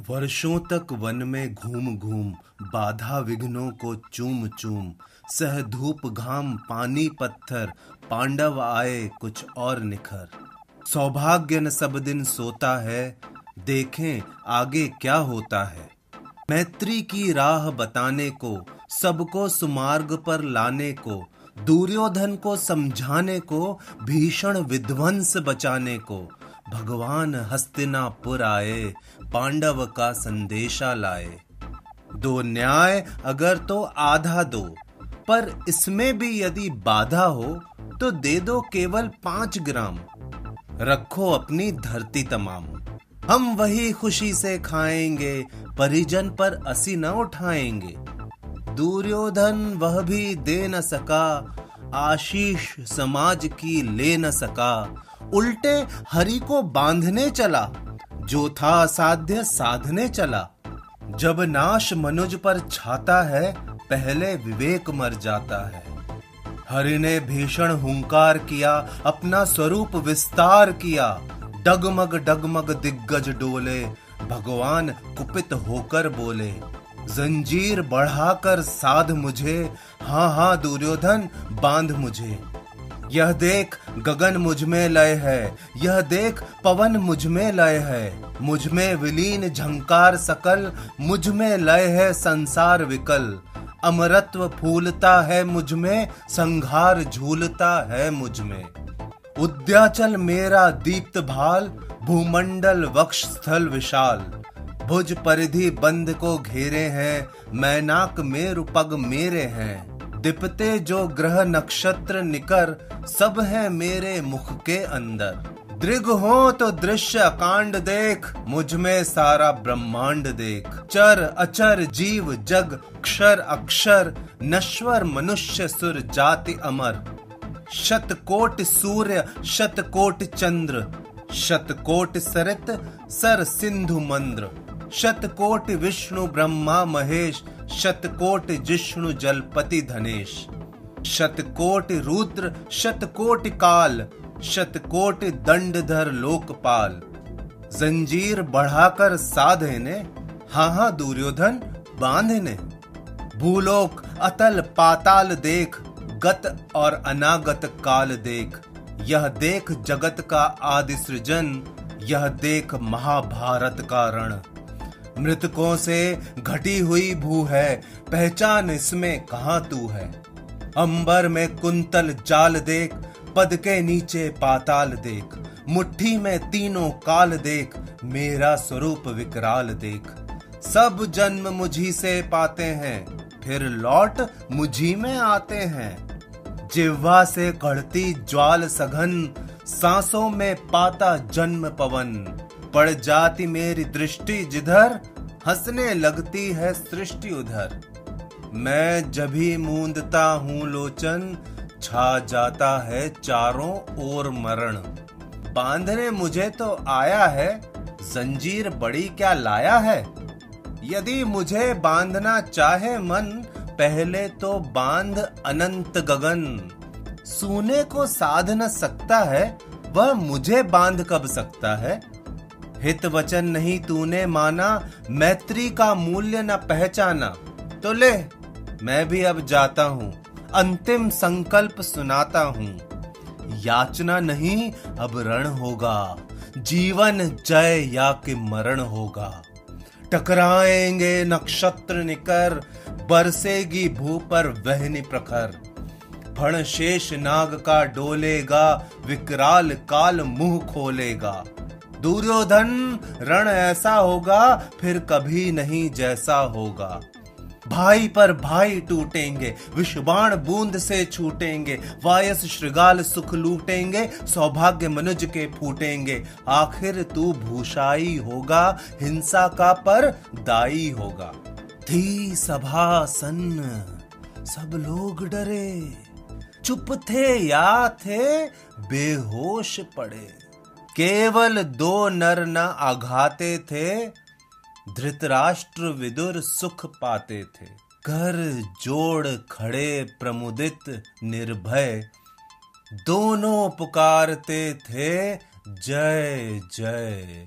वर्षों तक वन में घूम घूम, बाधा विघ्नों को चूम चूम। सह धूप घाम, पानी पत्थर, पांडव आए कुछ और निखर। सौभाग्य न सब दिन सोता है, देखें आगे क्या होता है। मैत्री की राह बताने को, सबको सुमार्ग पर लाने को, दुर्योधन को समझाने को, भीषण विध्वंस बचाने को। भगवान हस्तिनापुर आए पांडव का संदेशा लाए। दो न्याय अगर तो आधा दो, पर इसमें भी यदि बाधा हो तो दे दो केवल पाँच ग्राम। रखो अपनी धरती तमाम। हम वही खुशी से खाएँगे, परिजन पर असी न उठाएँगे। दुर्योधन वह भी दे न सका, आशीष समाज की ले न सका उल्टे हरि को बांधने चला, जो था साध्य साधने चला। जब नाश मनुज पर छाता है, पहले विवेक मर जाता है। हरि ने भीषण हुंकार किया, अपना स्वरूप विस्तार किया। डगमग डगमग दिग्गज डोले, भगवान कुपित होकर बोले, जंजीर बढ़ाकर साध मुझे हाँ हाँ दुर्योधन बाँध मुझे। यह देख गगन मुझमें लय है। यह देख पवन मुझमें लय है। मुझमें विलीन झंकार सकल मुझमें लय है संसार विकल। अमरत्व फूलता है मुझमें संघार झूलता है मुझमें उद्याचल मेरा दीप्त भाल, भूमंडल वक्ष स्थल विशाल। भुज परिधि बंद को घेरे हैं, मैनाक मेरु पग मेरे हैं। दिपते जो ग्रह नक्षत्र निकर, सब है मेरे मुख के अंदर। दृग हो तो दृश्य कांड देख, मुझमें सारा ब्रह्मांड देख। चर अचर जीव जग, क्षर अक्षर, नश्वर मनुष्य सुर जाति अमर। शतकोट सूर्य शतकोट चंद्र। शतकोट सरित, सर सिंधु मंद्र। शतकोट विष्णु ब्रह्मा महेश शतकोट जिष्णु जलपति धनेश। शतकोट रुद्र, शतकोट काल, शतकोट दंडधर लोकपाल। जंजीर बढ़ाकर साधे ने, हा हाँ दुर्योधन बांधने भूलोक अतल पाताल देख, गत और अनागत काल देख। यह देख जगत का आदि सृजन यह देख महाभारत का रण। मृतकों से घटी हुई भू है। पहचान इसमें कहा तू है? अंबर में कुंतल जाल देख, पद के नीचे पाताल देख, मुट्ठी में तीनों काल देख, मेरा स्वरूप विकराल देख। सब जन्म मुझी से पाते हैं, फिर लौट मुझी में आते हैं। जिह्वा से कड़ती ज्वाल सघन, सांसों में पाता जन्म पवन। पड़ जाती मेरी दृष्टि जिधर, हंसने लगती है सृष्टि उधर। मैं जभी मूंदता हूँ लोचन, छा जाता है चारों ओर मरण। बांधने मुझे तो आया है, जंजीर बड़ी क्या लाया है? यदि मुझे बांधना चाहे मन, पहले तो बाँध अनंत गगन। सोने को साध न सकता है, वह मुझे बाँध कब सकता है? हित वचन नहीं तूने माना, मैत्री का मूल्य न पहचाना। तो ले, मैं भी अब जाता हूँ, अंतिम संकल्प सुनाता हूँ। याचना नहीं, अब रण होगा, जीवन जय या के मरण होगा। टकराएँगे नक्षत्र निकर, बरसेगी भू पर वहनी प्रखर। फण शेष नाग का डोलेगा, विकराल काल मुँह खोलेगा। दुर्योधन, रण ऐसा होगा, फिर कभी नहीं जैसा होगा। भाई पर भाई टूटेंगे, विषबाण बूंद से छूटेंगे, वायस श्रृगाल सुख लूटेंगे, सौभाग्य मनुज के फूटेंगे। आखिर तू भूषाई होगा, हिंसा का पर दाई होगा। थी सभा सन्न सब लोग डरे, चुप थे या थे, बेहोश पड़े। केवल दो नर न आघाते थे, धृतराष्ट्र विदुर सुख पाते थे। कर जोड़ खड़े प्रमुदित निर्भय, दोनों पुकारते थे, जय जय।